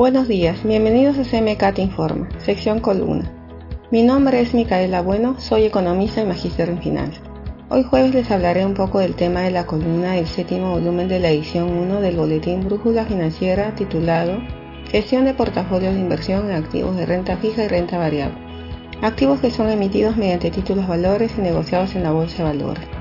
Buenos días, bienvenidos a CMK Te Informa, sección columna. Mi nombre es Micaela Bueno, soy economista y magíster en finanzas. Hoy jueves les hablaré un poco del tema de la columna del séptimo volumen de la edición 1 del boletín Brújula Financiera titulado Gestión de portafolios de inversión en activos de renta fija y renta variable. Activos que son emitidos mediante títulos valores y negociados en la bolsa de valores.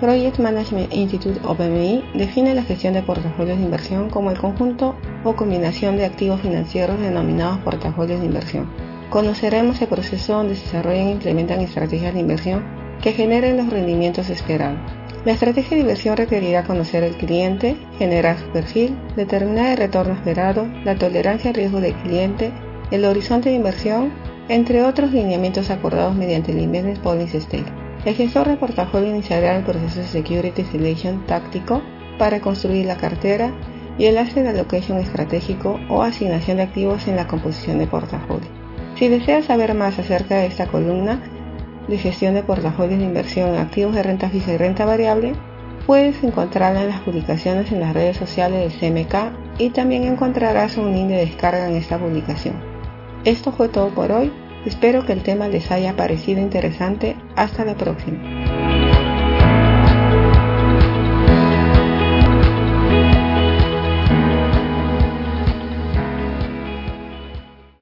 Project Management Institute o PMI define la gestión de portafolios de inversión como el conjunto o combinación de activos financieros denominados portafolios de inversión. Conoceremos el proceso donde se desarrollan e implementan estrategias de inversión que generen los rendimientos esperados. La estrategia de inversión requerirá conocer el cliente, generar su perfil, determinar el retorno esperado, la tolerancia al riesgo del cliente, el horizonte de inversión, entre otros lineamientos acordados mediante el Investment Policy Statement. El gestor de portafolio iniciará el proceso de Security Selection táctico para construir la cartera y el Asset Allocation estratégico o asignación de activos en la composición de portafolio. Si deseas saber más acerca de esta columna de gestión de portafolios de inversión en activos de renta fija y renta variable, puedes encontrarla en las publicaciones en las redes sociales de CMK y también encontrarás un link de descarga en esta publicación. Esto fue todo por hoy. Espero que el tema les haya parecido interesante. Hasta la próxima.